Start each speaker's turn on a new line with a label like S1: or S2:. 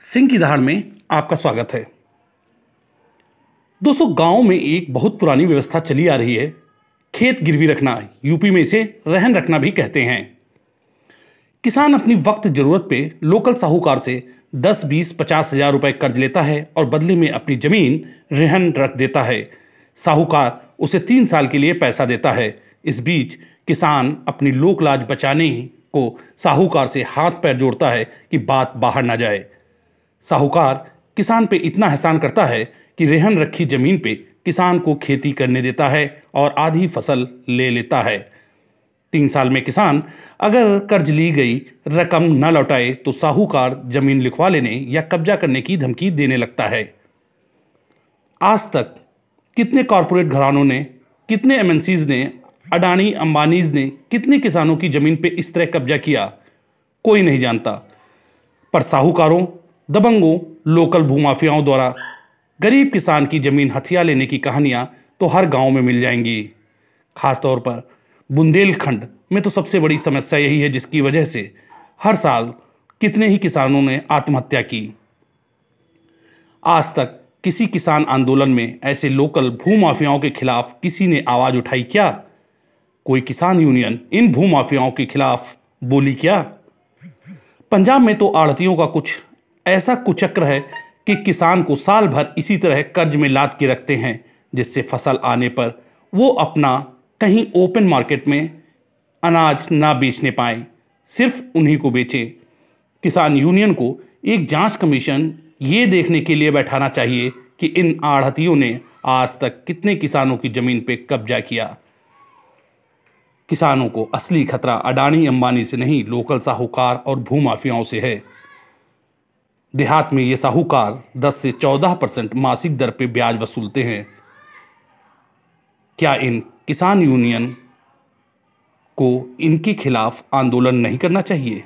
S1: सिंह की दहाड़ में आपका स्वागत है। दोस्तों, गाँव में एक बहुत पुरानी व्यवस्था चली आ रही है। खेत गिरवी रखना, यूपी में इसे रहन रखना भी कहते हैं। किसान अपनी वक्त ज़रूरत पे लोकल साहूकार से 10 बीस, पचास हज़ार रुपए कर्ज लेता है और बदले में अपनी ज़मीन रहन रख देता है। साहूकार उसे तीन साल के लिए पैसा देता है। इस बीच किसान अपनी लोक लाज बचाने को साहूकार से हाथ पैर जोड़ता है कि बात बाहर ना जाए। साहूकार किसान पे इतना एहसान करता है कि रेहन रखी ज़मीन पे किसान को खेती करने देता है और आधी फ़सल ले लेता है। तीन साल में किसान अगर कर्ज ली गई, रकम न लौटाए तो साहूकार ज़मीन लिखवा लेने या कब्जा करने की धमकी देने लगता है। आज तक कितने कॉरपोरेट घरानों ने, कितने एमएनसीज ने, अडानी अंबानीज ने, कितने किसानों की ज़मीन पे इस तरह कब्जा किया? कोई नहीं जानता। पर साहूकारों दबंगों, लोकल भूमाफियाओं द्वारा गरीब किसान की ज़मीन हथिया लेने की कहानियाँ तो हर गाँव में मिल जाएँगी। खासतौर पर बुंदेलखंड में तो सबसे बड़ी समस्या यही है जिसकी वजह से हर साल कितने ही किसानों ने आत्महत्या की। आज तक किसी किसान आंदोलन में ऐसे लोकल भूमाफियाओं के खिलाफ किसी ने आवाज़ उठाई क्या? कोई किसान यूनियन इन भूमाफियाओं के खिलाफ बोली क्या? पंजाब में तो आड़तियों का कुछ ऐसा कुचक्र है कि किसान को साल भर इसी तरह कर्ज में लाद के रखते हैं, जिससे फ़सल आने पर वो अपना कहीं ओपन मार्केट में अनाज ना बेचने पाए, सिर्फ़ उन्हीं को बेचे। किसान यूनियन को एक जाँच कमीशन ये देखने के लिए बैठाना चाहिए कि इन आढ़तियों ने आज तक कितने किसानों की ज़मीन पे कब्जा किया। किसानों को असली खतरा अडानी अंबानी से नहीं, लोकल साहूकार और भूमाफियाओं से है। देहात में ये साहूकार 10 से 14 परसेंट मासिक दर पे ब्याज वसूलते हैं। क्या इन किसान यूनियन को इनके खिलाफ आंदोलन नहीं करना चाहिए?